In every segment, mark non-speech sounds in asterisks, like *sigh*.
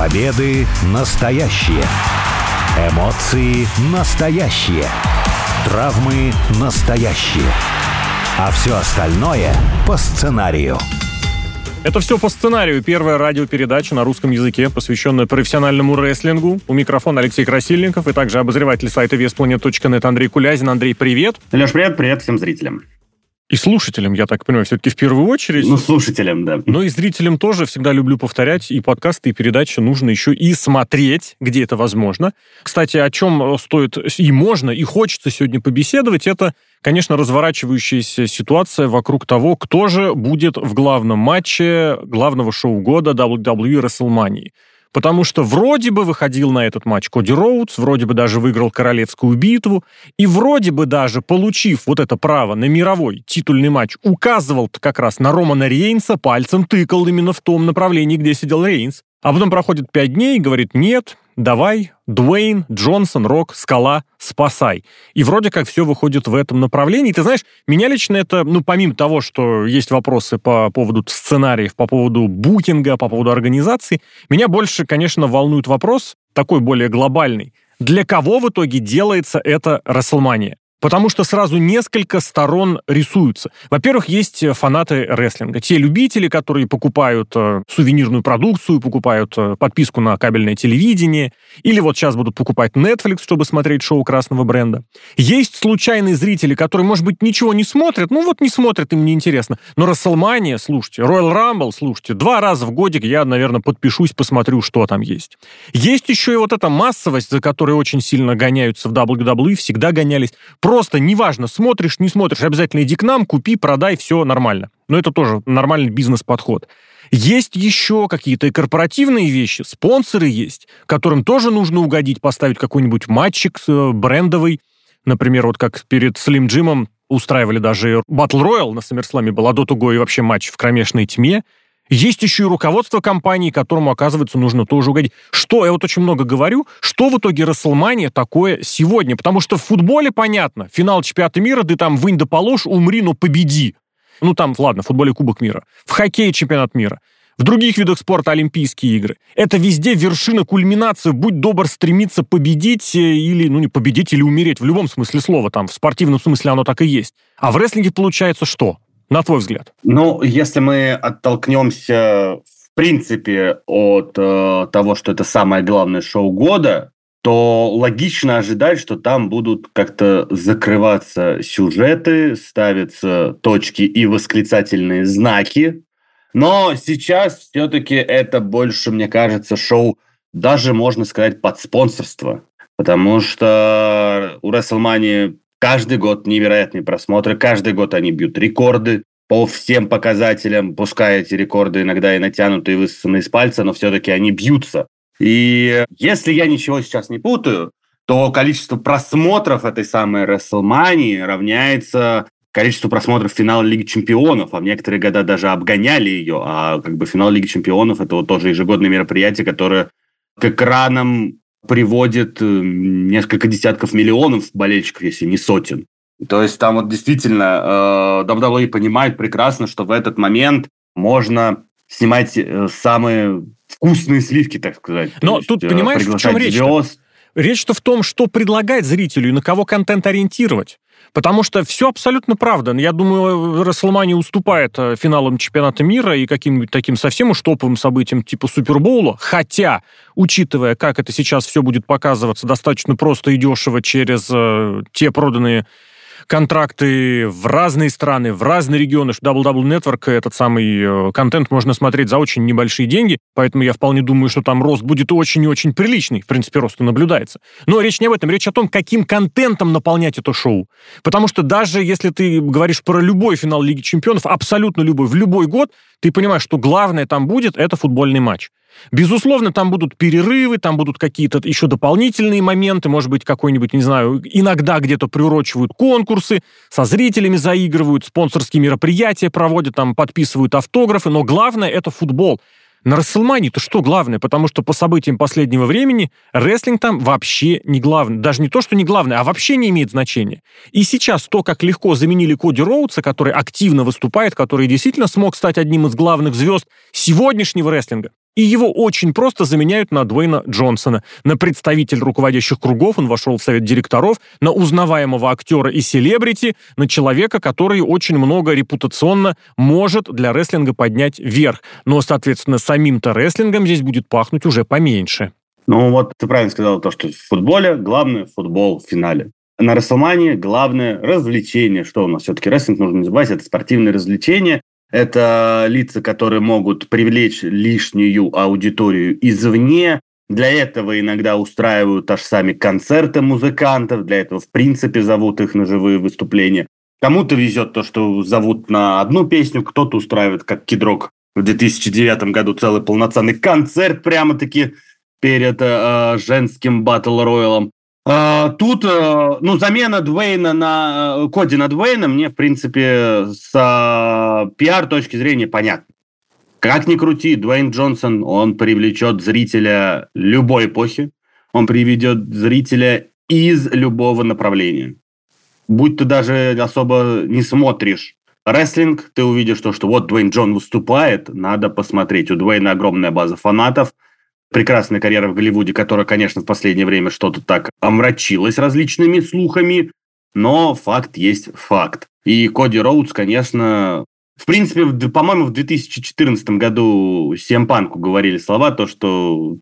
Победы настоящие. Эмоции настоящие. Травмы настоящие. А все остальное по сценарию. Это все по сценарию. Первая радиопередача на русском языке, посвященная профессиональному рестлингу. У микрофона Алексей Красильников и также обозреватель сайта веспланет.нет Андрей Кулязин. Андрей, привет. Леш, привет, привет всем зрителям. И слушателям, я так понимаю, все-таки в первую очередь. Ну, слушателям, да. Но и зрителям тоже всегда люблю повторять. И подкасты, и передачи нужно еще и смотреть, где это возможно. Кстати, о чем стоит и можно, и хочется сегодня побеседовать, это, конечно, разворачивающаяся ситуация вокруг того, кто же будет в главном матче главного шоу года WWE WrestleMania. Потому что вроде бы выходил на этот матч Коди Роудс, вроде бы даже выиграл королевскую битву, и вроде бы даже, получив вот это право на мировой титульный матч, указывал как раз на Романа Рейнса, пальцем тыкал именно в том направлении, где сидел Рейнс. А потом проходит пять дней и говорит, нет, давай, Дуэйн, Джонсон, Рок, Скала, спасай. И вроде как все выходит в этом направлении. Ты знаешь, меня лично это, ну, помимо того, что есть вопросы по поводу сценариев, по поводу букинга, по поводу организации, меня больше, конечно, волнует вопрос, такой более глобальный. Для кого в итоге делается эта Расселмания? Потому что сразу несколько сторон рисуются. Во-первых, есть фанаты рестлинга. Те любители, которые покупают э, сувенирную продукцию, покупают э, подписку на кабельное телевидение, или вот сейчас будут покупать Netflix, чтобы смотреть шоу красного бренда. Есть случайные зрители, которые, может быть, ничего не смотрят, ну вот не смотрят, им не интересно. Но Расселмания, слушайте, Royal Rumble, слушайте, два раза в годик я, наверное, подпишусь, посмотрю, что там есть. Есть еще и вот эта массовость, за которой очень сильно гоняются в WWE, всегда гонялись Просто неважно, смотришь, не смотришь, обязательно иди к нам, купи, продай, все нормально. Но это тоже нормальный бизнес-подход. Есть еще какие-то корпоративные вещи, спонсоры есть, которым тоже нужно угодить, поставить какой-нибудь матчик э, брендовый. Например, вот как перед Slim Джимом устраивали даже Battle Royale на SummerSlam, был, а до того и вообще матч в кромешной тьме. Есть еще и руководство компании, которому, оказывается, нужно тоже угодить. Что, я вот очень много говорю, что в итоге Расселмания такое сегодня? Потому что в футболе понятно, финал чемпионата мира, ты там вынь да положь, умри, но победи. Ну там, ладно, в футболе Кубок мира. В хоккее чемпионат мира. В других видах спорта Олимпийские игры. Это везде вершина, кульминация. Будь добр стремиться победить э, или, ну не победить, или умереть. В любом смысле слова. Там в спортивном смысле оно так и есть. А в рестлинге получается что? На твой взгляд? Ну, если мы оттолкнемся, в принципе, от э, того, что это самое главное шоу года, то логично ожидать, что там будут как-то закрываться сюжеты, ставятся точки и восклицательные знаки. Но сейчас все-таки это больше, мне кажется, шоу даже, можно сказать, под спонсорство. Потому что у WrestleMania Каждый год невероятные просмотры, каждый год они бьют рекорды по всем показателям, пускай эти рекорды иногда и натянуты и высосаны из пальца, но все-таки они бьются. И если я ничего сейчас не путаю, то количество просмотров этой самой WrestleMania равняется количеству просмотров финала Лиги Чемпионов, а в некоторые года даже обгоняли ее. А как бы финал Лиги Чемпионов – это вот тоже ежегодное мероприятие, которое к экранам приводит э, несколько десятков миллионов болельщиков, если не сотен. То есть там вот действительно э, WWE понимает прекрасно, что в этот момент можно снимать э, самые вкусные сливки, так сказать. Но есть, тут понимаешь, в чем речь? Речь-то в том, что предлагать зрителю и на кого контент ориентировать. Потому что все абсолютно правда. Я думаю, Расселмания уступает э, финалам чемпионата мира и каким-нибудь таким совсем уж топовым событиям типа Супербоула. Хотя, учитывая, как это сейчас все будет показываться достаточно просто и дешево через э, те проданные контракты в разные страны, в разные регионы. Double Double Network, этот самый э, контент можно смотреть за очень небольшие деньги, поэтому я вполне думаю, что там рост будет очень и очень приличный. В принципе, рост наблюдается. Но речь не об этом, речь о том, каким контентом наполнять это шоу. Потому что даже если ты говоришь про любой финал Лиги Чемпионов, абсолютно любой, в любой год, ты понимаешь, что главное там будет, это футбольный матч. Безусловно, там будут перерывы, там будут какие-то еще дополнительные моменты, может быть, какой-нибудь, не знаю, иногда где-то приурочивают конкурсы, со зрителями заигрывают, спонсорские мероприятия проводят, там подписывают автографы, но главное — это футбол. На Расселмане-то что главное? Потому что по событиям последнего времени рестлинг там вообще не главный. Даже не то, что не главное, а вообще не имеет значения. И сейчас то, как легко заменили Коди Роудса, который активно выступает, который действительно смог стать одним из главных звезд сегодняшнего рестлинга, и его очень просто заменяют на Дуэйна Джонсона. На представитель руководящих кругов он вошел в совет директоров, на узнаваемого актера и селебрити, на человека, который очень много репутационно может для рестлинга поднять вверх. Но, соответственно, самим-то рестлингом здесь будет пахнуть уже поменьше. Ну вот ты правильно сказал то, что в футболе главное футбол в финале. На Расселмане главное развлечение. Что у нас все-таки рестлинг, нужно не забывать, это спортивное развлечение. Это лица, которые могут привлечь лишнюю аудиторию извне. Для этого иногда устраивают аж сами концерты музыкантов. Для этого, в принципе, зовут их на живые выступления. Кому-то везет то, что зовут на одну песню, кто-то устраивает, как Кидрок в 2009 году, целый полноценный концерт прямо-таки перед э, женским батл-роялом. Э, тут, э, ну, замена Двейна на э, Коди на Двейна мне, в принципе, с пиар точки зрения понятно. Как ни крути, Дуэйн Джонсон, он привлечет зрителя любой эпохи, он приведет зрителя из любого направления. Будь ты даже особо не смотришь рестлинг, ты увидишь то, что вот Дуэйн Джон выступает, надо посмотреть. У Дуэйна огромная база фанатов – прекрасная карьера в Голливуде, которая, конечно, в последнее время что-то так омрачилась различными слухами, но факт есть факт. И Коди Роудс, конечно, в принципе, по-моему, в 2014 году Сем Панку говорили слова, то, что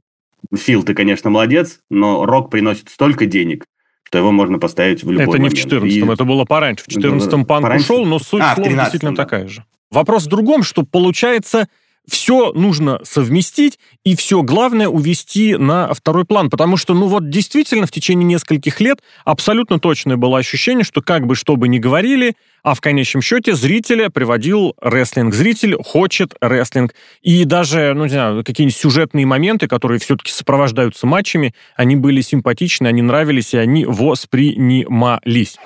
Фил, ты, конечно, молодец, но Рок приносит столько денег, что его можно поставить в любой Это момент. не в 14-м, и... это было пораньше. В 14-м Панк пораньше? ушел, но суть а, слова действительно да. такая же. Вопрос в другом, что получается все нужно совместить и все главное увести на второй план, потому что, ну вот действительно в течение нескольких лет абсолютно точное было ощущение, что как бы что бы ни говорили, а в конечном счете зрителя приводил рестлинг. Зритель хочет рестлинг. И даже, ну не знаю, какие-нибудь сюжетные моменты, которые все-таки сопровождаются матчами, они были симпатичны, они нравились, и они воспринимались.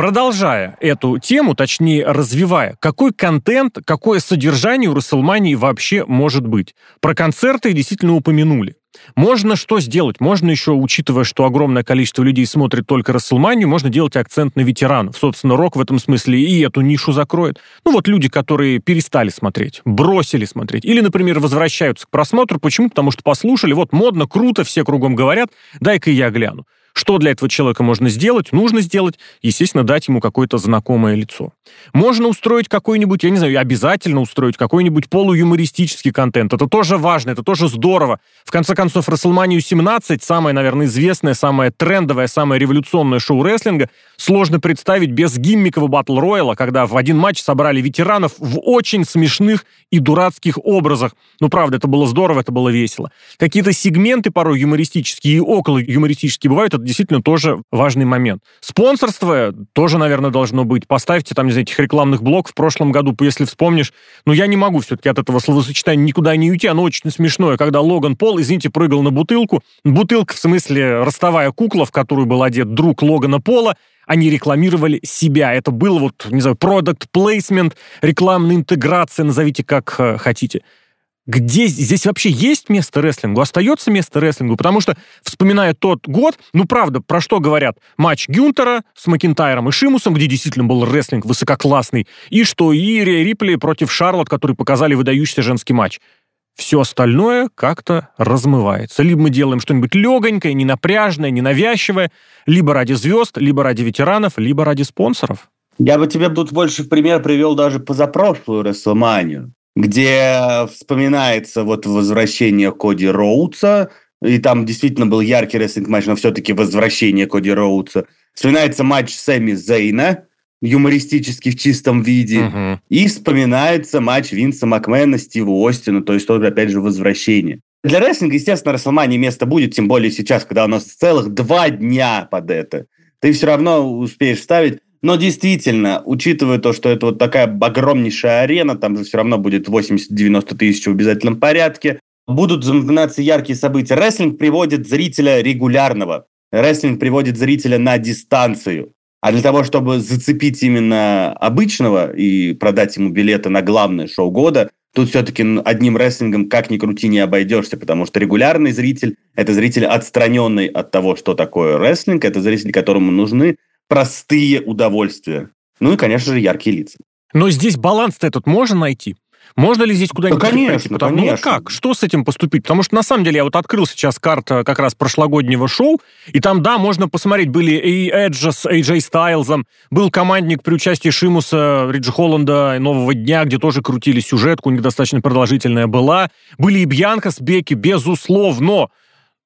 Продолжая эту тему, точнее развивая, какой контент, какое содержание у Расселмании вообще может быть? Про концерты действительно упомянули. Можно что сделать? Можно еще, учитывая, что огромное количество людей смотрит только Расселманию, можно делать акцент на ветеранов. Собственно, Рок в этом смысле и эту нишу закроет. Ну вот люди, которые перестали смотреть, бросили смотреть. Или, например, возвращаются к просмотру. Почему? Потому что послушали, вот модно, круто, все кругом говорят, дай-ка я гляну. Что для этого человека можно сделать? Нужно сделать, естественно, дать ему какое-то знакомое лицо. Можно устроить какой-нибудь, я не знаю, обязательно устроить какой-нибудь полуюмористический контент. Это тоже важно, это тоже здорово. В конце концов, WrestleMania 17, самое, наверное, известное, самое трендовое, самое революционное шоу рестлинга, сложно представить без гиммикова батл рояла, когда в один матч собрали ветеранов в очень смешных и дурацких образах. Ну, правда, это было здорово, это было весело. Какие-то сегменты порой юмористические и около юмористические бывают, действительно тоже важный момент. Спонсорство тоже, наверное, должно быть. Поставьте там, не знаю, этих рекламных блоков в прошлом году, если вспомнишь. Но я не могу все-таки от этого словосочетания никуда не уйти, оно очень смешное. Когда Логан Пол, извините, прыгал на бутылку. Бутылка, в смысле, ростовая кукла, в которую был одет друг Логана Пола, они рекламировали себя. Это был вот, не знаю, продукт плейсмент, рекламная интеграция, назовите как э, хотите где здесь вообще есть место рестлингу, остается место рестлингу, потому что, вспоминая тот год, ну, правда, про что говорят? Матч Гюнтера с Макинтайром и Шимусом, где действительно был рестлинг высококлассный, и что и Рипли против Шарлот, которые показали выдающийся женский матч. Все остальное как-то размывается. Либо мы делаем что-нибудь легонькое, ненапряжное, ненавязчивое, либо ради звезд, либо ради ветеранов, либо ради спонсоров. Я бы тебе тут больше пример привел даже позапрошлую Рестлманию где вспоминается вот возвращение Коди Роудса, и там действительно был яркий рестлинг-матч, но все-таки возвращение Коди Роудса. Вспоминается матч Сэмми Зейна, юмористический в чистом виде, угу. и вспоминается матч Винса Макмена, Стива Остина, то есть тоже, опять же, возвращение. Для рестлинга, естественно, Расселмании место будет, тем более сейчас, когда у нас целых два дня под это. Ты все равно успеешь ставить. Но действительно, учитывая то, что это вот такая огромнейшая арена, там же все равно будет 80-90 тысяч в обязательном порядке, будут запоминаться яркие события. Рестлинг приводит зрителя регулярного. Рестлинг приводит зрителя на дистанцию. А для того, чтобы зацепить именно обычного и продать ему билеты на главное шоу года, тут все-таки одним рестлингом как ни крути не обойдешься, потому что регулярный зритель – это зритель отстраненный от того, что такое рестлинг, это зритель, которому нужны простые удовольствия. Ну и, конечно же, яркие лица. Но здесь баланс-то этот можно найти? Можно ли здесь куда-нибудь да, конечно, пойти? Потому, конечно. Ну как? Что с этим поступить? Потому что на самом деле я вот открыл сейчас карта как раз прошлогоднего шоу, и там, да, можно посмотреть, были и Эджа с AJ Стайлзом, был командник при участии Шимуса, Риджи Холланда, Нового Дня, где тоже крутили сюжетку, у них достаточно продолжительная была. Были и Бьянка с Беки, безусловно.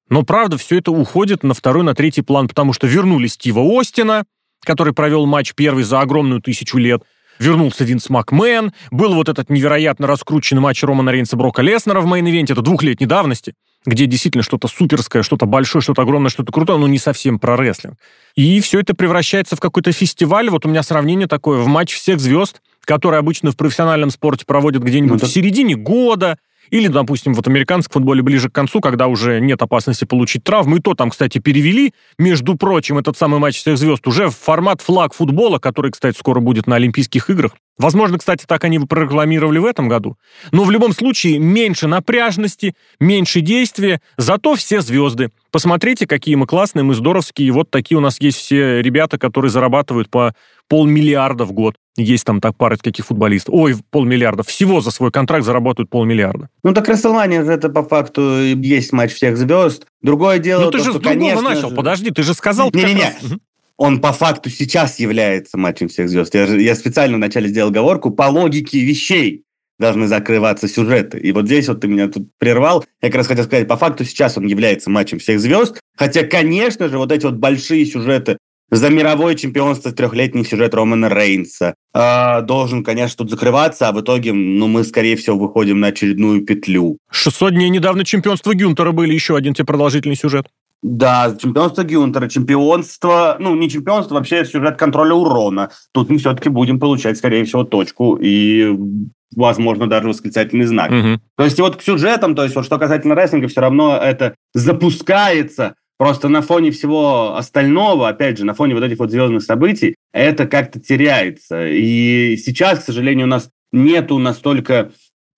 Но, правда, все это уходит на второй, на третий план, потому что вернули Стива Остина, который провел матч первый за огромную тысячу лет – вернулся Винс Макмен, был вот этот невероятно раскрученный матч Романа Рейнса Брока Леснера в main event е, это двухлетней давности, где действительно что-то суперское, что-то большое, что-то огромное, что-то крутое, но не совсем про рестлинг. И все это превращается в какой-то фестиваль. Вот у меня сравнение такое. В матч всех звезд, который обычно в профессиональном спорте проводят где-нибудь ну, в середине года, или, допустим, вот американском футболе ближе к концу, когда уже нет опасности получить травму. И то там, кстати, перевели, между прочим, этот самый матч всех звезд уже в формат флаг футбола, который, кстати, скоро будет на Олимпийских играх. Возможно, кстати, так они прорекламировали в этом году. Но в любом случае меньше напряжности, меньше действия, зато все звезды. Посмотрите, какие мы классные, мы здоровские. Вот такие у нас есть все ребята, которые зарабатывают по полмиллиарда в год. Есть там так пара каких футболистов. Ой, полмиллиарда. Всего за свой контракт заработают полмиллиарда. Ну так Расселмания это по факту есть матч всех звезд. Другое дело... Ну ты то, же с другого начал, же... подожди, ты же сказал... Не-не-не, раз... он по факту сейчас является матчем всех звезд. Я, я специально вначале сделал оговорку по логике вещей должны закрываться сюжеты. И вот здесь вот ты меня тут прервал. Я как раз хотел сказать, по факту сейчас он является матчем всех звезд. Хотя, конечно же, вот эти вот большие сюжеты за мировое чемпионство трехлетний сюжет Романа Рейнса. Э, должен, конечно, тут закрываться, а в итоге, ну, мы, скорее всего, выходим на очередную петлю. 600 дней недавно чемпионство Гюнтера были, еще один тебе продолжительный сюжет. Да, чемпионство Гюнтера, чемпионство, ну, не чемпионство, вообще сюжет контроля урона. Тут мы все-таки будем получать, скорее всего, точку и, возможно, даже восклицательный знак. Угу. То есть, вот к сюжетам, то есть, вот что касательно рестлинга, все равно это запускается Просто на фоне всего остального, опять же, на фоне вот этих вот звездных событий, это как-то теряется. И сейчас, к сожалению, у нас нету настолько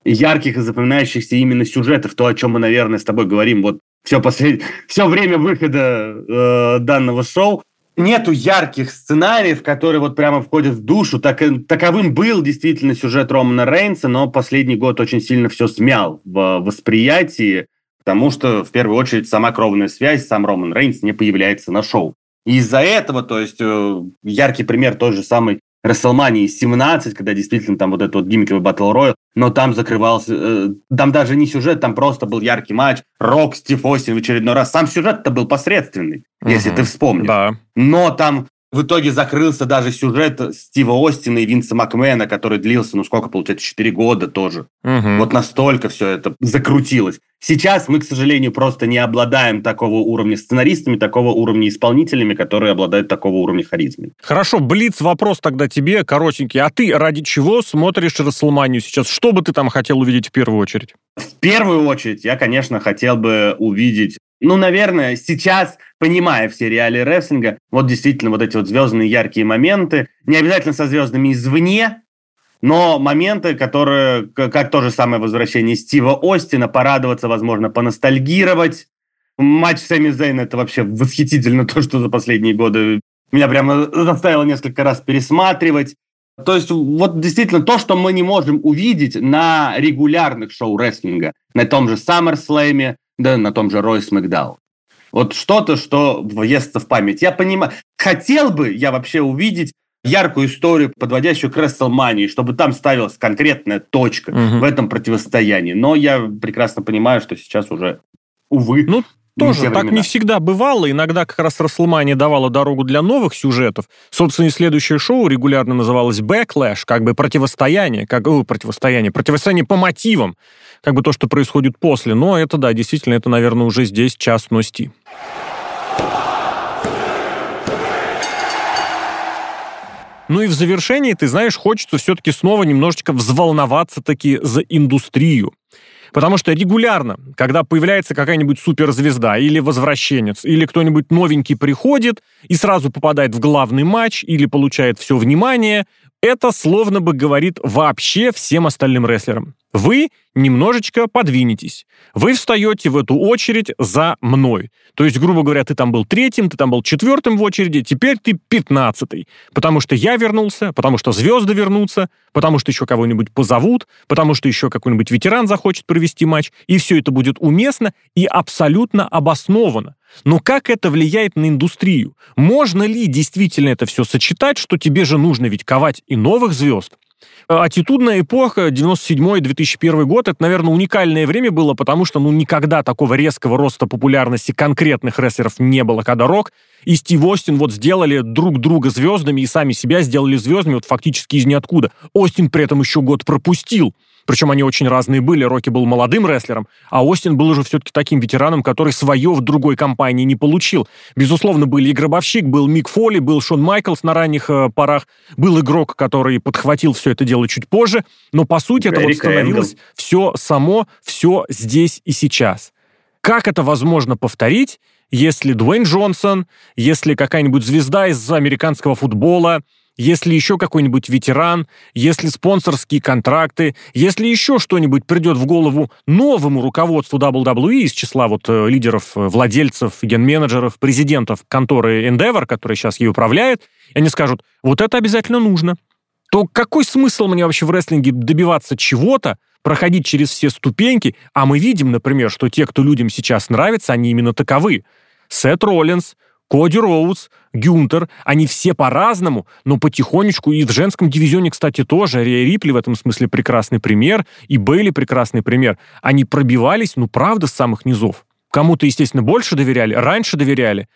ярких и запоминающихся именно сюжетов, то, о чем мы, наверное, с тобой говорим вот все, послед... *laughs* все время выхода э, данного шоу. Нету ярких сценариев, которые вот прямо входят в душу. Так, таковым был действительно сюжет Романа Рейнса, но последний год очень сильно все смял в восприятии потому что, в первую очередь, сама кровная связь, сам Роман Рейнс не появляется на шоу. И из-за этого, то есть, э, яркий пример той же самой WrestleMania 17, когда действительно там вот этот вот гиммиковый Battle Royale, но там закрывался, э, там даже не сюжет, там просто был яркий матч, Рок, Стив Остин в очередной раз. Сам сюжет-то был посредственный, угу. если ты вспомнишь. Да. Но там в итоге закрылся даже сюжет Стива Остина и Винса Макмена, который длился, ну сколько, получается, 4 года тоже. Угу. Вот настолько все это закрутилось. Сейчас мы, к сожалению, просто не обладаем такого уровня сценаристами, такого уровня исполнителями, которые обладают такого уровня харизмы. Хорошо, Блиц, вопрос тогда тебе, коротенький. А ты ради чего смотришь Расселманию сейчас? Что бы ты там хотел увидеть в первую очередь? В первую очередь я, конечно, хотел бы увидеть ну, наверное, сейчас, понимая все реалии рестлинга, вот действительно вот эти вот звездные яркие моменты, не обязательно со звездами извне, но моменты, которые, как то же самое возвращение Стива Остина, порадоваться, возможно, поностальгировать. Матч Сэмми Зейна – это вообще восхитительно *laughs* то, что за последние годы меня прямо заставило несколько раз пересматривать. То есть вот действительно то, что мы не можем увидеть на регулярных шоу рестлинга, на том же SummerSlam, да, на том же Ройс Мэгдау. Вот что-то, что въестся в память. Я понимаю, хотел бы я вообще увидеть яркую историю, подводящую к WrestleMania, чтобы там ставилась конкретная точка угу. в этом противостоянии. Но я прекрасно понимаю, что сейчас уже, увы, ну, тоже так не всегда бывало. Иногда как раз Расселмания давала дорогу для новых сюжетов. Собственно, и следующее шоу регулярно называлось Backlash, как бы противостояние, как о, противостояние, противостояние по мотивам, как бы то, что происходит после. Но это, да, действительно, это, наверное, уже здесь частности. Ну и в завершении, ты знаешь, хочется все-таки снова немножечко взволноваться таки за индустрию. Потому что регулярно, когда появляется какая-нибудь суперзвезда или возвращенец, или кто-нибудь новенький приходит и сразу попадает в главный матч или получает все внимание, это словно бы говорит вообще всем остальным рестлерам. Вы немножечко подвинетесь. Вы встаете в эту очередь за мной. То есть, грубо говоря, ты там был третьим, ты там был четвертым в очереди, теперь ты пятнадцатый. Потому что я вернулся, потому что звезды вернутся, потому что еще кого-нибудь позовут, потому что еще какой-нибудь ветеран захочет провести матч, и все это будет уместно и абсолютно обосновано. Но как это влияет на индустрию? Можно ли действительно это все сочетать, что тебе же нужно ведь ковать и новых звезд, Аттитудная эпоха, 97-2001 год, это, наверное, уникальное время было, потому что, ну, никогда такого резкого роста популярности конкретных рестлеров не было, когда Рок и Стив Остин вот сделали друг друга звездами и сами себя сделали звездами вот фактически из ниоткуда. Остин при этом еще год пропустил. Причем они очень разные были. Рокки был молодым рестлером, а Остин был уже все-таки таким ветераном, который свое в другой компании не получил. Безусловно, были и Гробовщик, был Мик Фоли, был Шон Майклс на ранних э, порах, был игрок, который подхватил все это дело чуть позже, но по сути это вот становилось Энгл. все само, все здесь и сейчас. Как это возможно повторить, если Дуэйн Джонсон, если какая-нибудь звезда из американского футбола, если еще какой-нибудь ветеран, если спонсорские контракты, если еще что-нибудь придет в голову новому руководству WWE из числа вот э, лидеров, э, владельцев, ген-менеджеров, президентов конторы Endeavor, которая сейчас ей управляет, они скажут, вот это обязательно нужно, то какой смысл мне вообще в рестлинге добиваться чего-то, проходить через все ступеньки, а мы видим, например, что те, кто людям сейчас нравится, они именно таковы. Сет Роллинс, Коди Роуз, Гюнтер, они все по-разному, но потихонечку, и в женском дивизионе, кстати, тоже, Рия Рипли в этом смысле прекрасный пример, и Бейли прекрасный пример. Они пробивались, ну, правда, с самых низов. Кому-то, естественно, больше доверяли, раньше доверяли,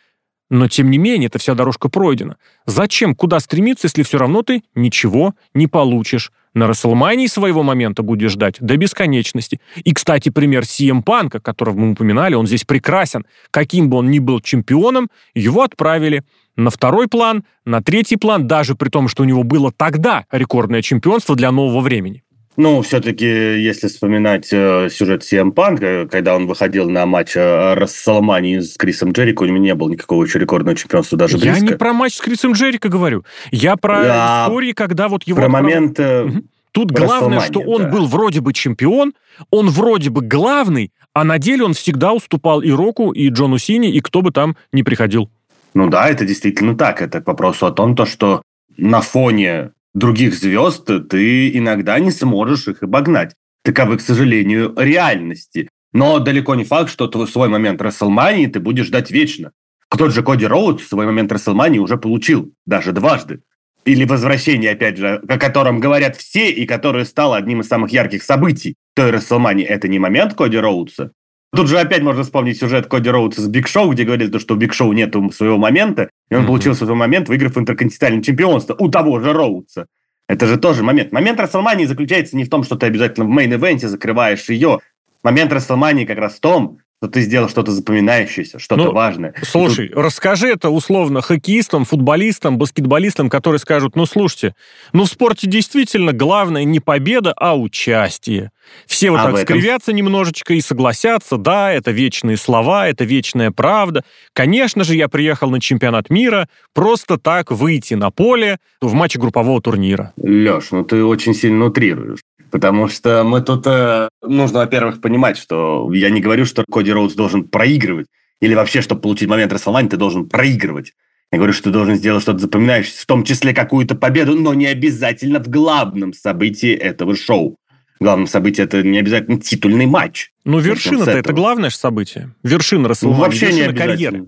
но, тем не менее, эта вся дорожка пройдена. Зачем, куда стремиться, если все равно ты ничего не получишь? На Расселмании своего момента будешь ждать до бесконечности. И, кстати, пример CM Панка, которого мы упоминали, он здесь прекрасен. Каким бы он ни был чемпионом, его отправили на второй план, на третий план, даже при том, что у него было тогда рекордное чемпионство для нового времени. Ну, все-таки, если вспоминать э, сюжет CM Punk, когда он выходил на матч э, Расселмании с Крисом Джерико, у него не было никакого еще рекордного чемпионства даже близко. Я не про матч с Крисом Джерико говорю. Я про а, истории, когда вот его... Про момент... Угу. Тут главное, что он да. был вроде бы чемпион, он вроде бы главный, а на деле он всегда уступал и Року, и Джону Сини, и кто бы там ни приходил. Ну да, это действительно так. Это к вопросу о том, то, что на фоне других звезд ты иногда не сможешь их обогнать. Таковы, к сожалению, реальности. Но далеко не факт, что твой свой момент Расселмании ты будешь ждать вечно. Тот же Коди Роудс свой момент Рестлмании уже получил, даже дважды. Или возвращение, опять же, о котором говорят все и которое стало одним из самых ярких событий той Рестлмании. Это не момент Коди Роудса. Тут же опять можно вспомнить сюжет Коди Роудса с Биг Шоу, где говорили, что у Биг Шоу нет своего момента, и он mm-hmm. получил свой момент, выиграв интерконтинентальное чемпионство у того же Роудса. Это же тоже момент. Момент Рестлмании заключается не в том, что ты обязательно в main event е закрываешь ее. Момент Расселмании как раз в том, что ты сделал что-то запоминающееся, что-то ну, важное. Слушай, тут... расскажи это условно хоккеистам, футболистам, баскетболистам, которые скажут, ну слушайте, ну в спорте действительно главное не победа, а участие. Все вот а так скривятся немножечко и согласятся, да, это вечные слова, это вечная правда. Конечно же, я приехал на чемпионат мира просто так выйти на поле в матче группового турнира. Леш, ну ты очень сильно утрируешь. Потому что мы тут... Э, нужно, во-первых, понимать, что я не говорю, что Коди Роудс должен проигрывать. Или вообще, чтобы получить момент Расселмани, ты должен проигрывать. Я говорю, что ты должен сделать что-то запоминающееся, в том числе какую-то победу, но не обязательно в главном событии этого шоу. Главное событие это не обязательно титульный матч. Ну, вершина-то это главное же событие. Вершина Расселмани, ну, вообще вершина не карьеры.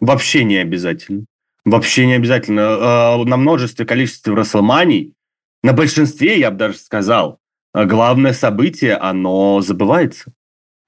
Вообще не обязательно. Вообще не обязательно. Э, на множестве количестве Расселманий на большинстве, я бы даже сказал, э, главное событие, оно забывается.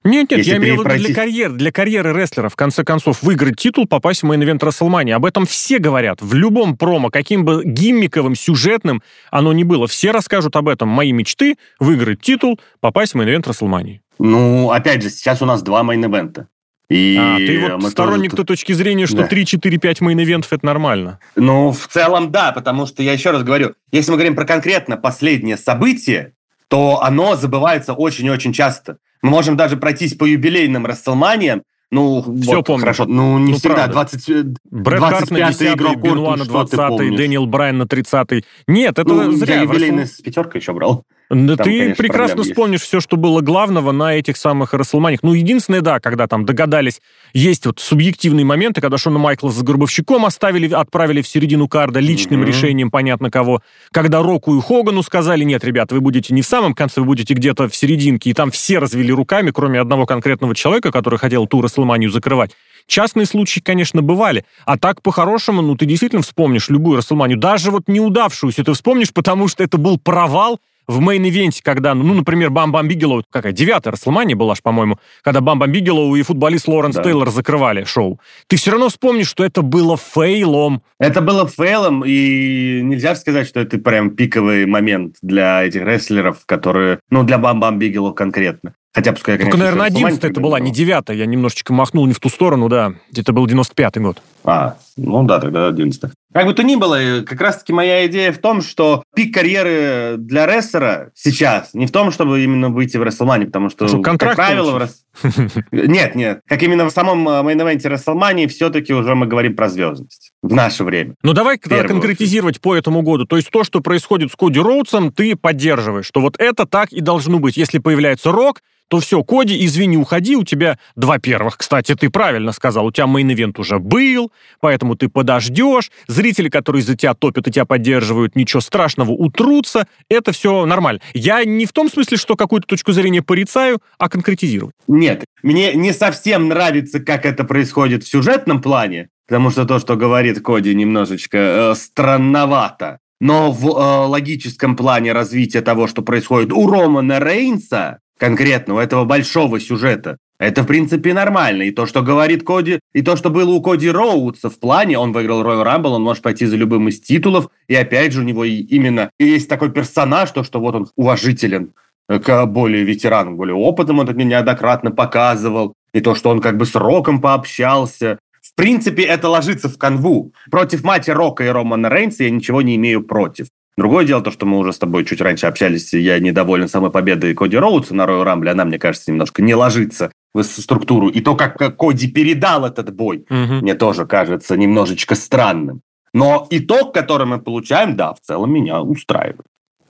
Нет, нет, Если я имею в виду для карьеры, для карьеры рестлера, в конце концов, выиграть титул, попасть в main event Рестлмании. Об этом все говорят. В любом промо, каким бы gimmick овым, сюжетным оно ни было, все расскажут об этом. Мои мечты — выиграть титул, попасть в main event Рестлмании. Ну, опять же, сейчас у нас два main event а. И а, ты вот сторонник тоже... той точки зрения, что да. 3, 4, 5 main event ов это нормально? Ну, в целом, да, потому что, я еще раз говорю, если мы говорим про конкретно последнее событие, то оно забывается очень-очень часто. Мы можем даже пройтись по юбилейным Расселманиям, ну, Все вот, помню. хорошо. Ну, не ну, всегда. 20, Брэд 25 на 10 игрок Бенуа на 20 Дэниел Брайан на 30 Нет, это ну, зря. Я юбилейный с пятеркой еще брал. Да там, ты конечно, прекрасно вспомнишь есть. все, что было главного на этих самых Расселманиях. Ну, единственное, да, когда там догадались, есть вот субъективные моменты, когда Шона Майклза с Гробовщиком оставили, отправили в середину card а личным mm-hmm. решением, понятно кого. Когда Року и Хогану сказали, нет, ребят, вы будете не в самом конце, вы будете где-то в серединке, и там все развели руками, кроме одного конкретного человека, который хотел ту Рестлманию закрывать. Частные случаи, конечно, бывали. А так, по-хорошему, ну, ты действительно вспомнишь любую Рестлманию. Даже вот неудавшуюся ты вспомнишь, потому что это был провал в main event е, когда, ну, например, Бам Бам Бигелоу, какая, девятая Рестлмания была ж, по-моему, когда Бам Бам Бигелоу и футболист Лоренс да. Тейлор закрывали шоу. Ты все равно вспомнишь, что это было fail ом. Это было fail ом, и нельзя сказать, что это прям пиковый момент для этих рестлеров, которые, ну, для Бам Бам Бигелоу конкретно. Хотя, пускай, конечно... Только, наверное, 11 это была, не 9 Я немножечко махнул не в ту сторону, да. Это был 95-й год. А, ну да, тогда 11 Как бы то ни было, как раз-таки моя идея в том, что пик карьеры для рестлера сейчас не в том, чтобы именно выйти в Рестлмании, потому что, что как правило, в Рест... *laughs* Нет, нет. Как именно в самом main event е Рестлмании все-таки уже мы говорим про звездность в наше время. Ну давай конкретизировать по этому году. То есть то, что происходит с Коди Роудсом, ты поддерживаешь, что вот это так и должно быть. Если появляется Рок, то все, Коди, извини, уходи, у тебя два первых, кстати, ты правильно сказал, у тебя main event уже был, поэтому ты подождешь, зрители, которые за тебя топят и тебя поддерживают, ничего страшного, утрутся, это все нормально. Я не в том смысле, что какую-то точку зрения порицаю, а конкретизирую. Нет, мне не совсем нравится, как это происходит в сюжетном плане, потому что то, что говорит Коди, немножечко э, странновато. Но в э, логическом плане развития того, что происходит у Романа Рейнса, конкретно у этого большого сюжета. Это, в принципе, нормально. И то, что говорит Коди, и то, что было у Коди Роудса в плане, он выиграл Royal Rumble, он может пойти за любым из титулов, и опять же у него именно есть такой персонаж, то, что вот он уважителен к более ветеранам, более опытным, он это неоднократно показывал, и то, что он как бы с Роком пообщался. В принципе, это ложится в канву. Против матча Рока и Романа Рейнса я ничего не имею против. Другое дело, то, что мы уже с тобой чуть раньше общались, я недоволен самой победой Коди Роудса на Royal Rumble, она, мне кажется, немножко не ложится структуру. И то, как Коди передал этот бой, угу. мне тоже кажется немножечко странным. Но итог, который мы получаем, да, в целом меня устраивает.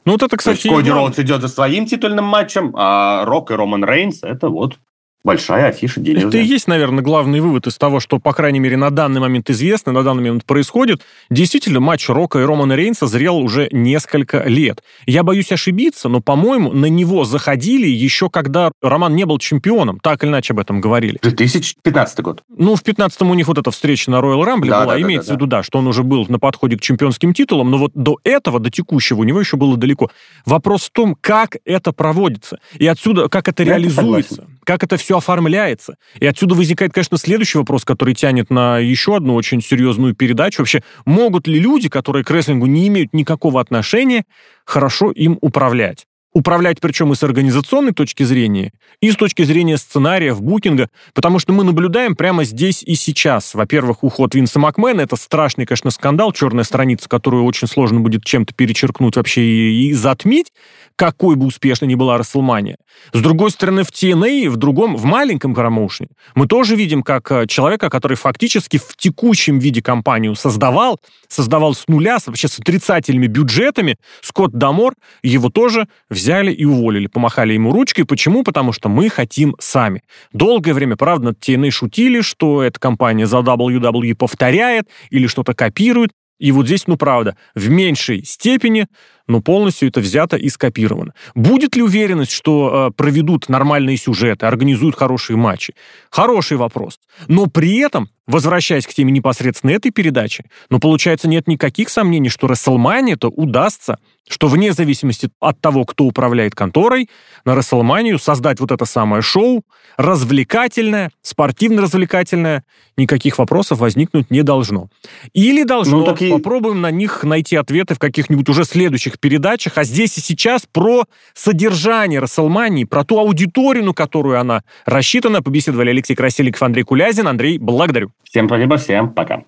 Ну, вот это, кстати... То есть Коди Роудс идет за своим титульным матчем, а Рок и Роман Рейнс – это вот большая афиша денежная. Это и есть, наверное, главный вывод из того, что, по крайней мере, на данный момент известно, на данный момент происходит. Действительно, матч Рока и Романа Рейнса зрел уже несколько лет. Я боюсь ошибиться, но, по-моему, на него заходили еще когда Роман не был чемпионом. Так или иначе об этом говорили. 2015 год. Ну, в 15 у них вот эта встреча на Royal Rumble да, была. Да, Имеется да, да, в виду, да, что он уже был на подходе к чемпионским титулам, но вот до этого, до текущего, у него еще было далеко. Вопрос в том, как это проводится. И отсюда, как это Я реализуется. Как это все оформляется. И отсюда возникает, конечно, следующий вопрос, который тянет на еще одну очень серьезную передачу. Вообще, могут ли люди, которые к рестлингу не имеют никакого отношения, хорошо им управлять? Управлять причем и с организационной точки зрения, и с точки зрения сценариев, букинга, потому что мы наблюдаем прямо здесь и сейчас. Во-первых, уход Винса Макмена, это страшный, конечно, скандал, черная страница, которую очень сложно будет чем-то перечеркнуть вообще и, и затмить, какой бы успешной ни была Расселмания. С другой стороны, в TNA, в другом, в маленьком промоушене, мы тоже видим, как э, человека, который фактически в текущем виде компанию создавал, создавал с нуля, вообще с отрицательными бюджетами, Скотт Дамор, его тоже взяли и уволили, помахали ему ручкой. Почему? Потому что мы хотим сами. Долгое время, правда, над TNA шутили, что эта компания за WWE повторяет или что-то копирует. И вот здесь, ну правда, в меньшей степени но полностью это взято и скопировано. Будет ли уверенность, что э, проведут нормальные сюжеты, организуют хорошие матчи? Хороший вопрос. Но при этом, возвращаясь к теме непосредственно этой передачи, ну, получается, нет никаких сомнений, что WrestleMania-то удастся, что вне зависимости от того, кто управляет конторой, на WrestleMania создать вот это самое шоу, развлекательное, спортивно-развлекательное, никаких вопросов возникнуть не должно. Или должно, ну, так и... попробуем на них найти ответы в каких-нибудь уже следующих передачах, а здесь и сейчас про содержание Расселмании, про ту аудиторию, на которую она рассчитана. Побеседовали Алексей Красильников, Андрей Кулязин. Андрей, благодарю. Всем спасибо, всем пока.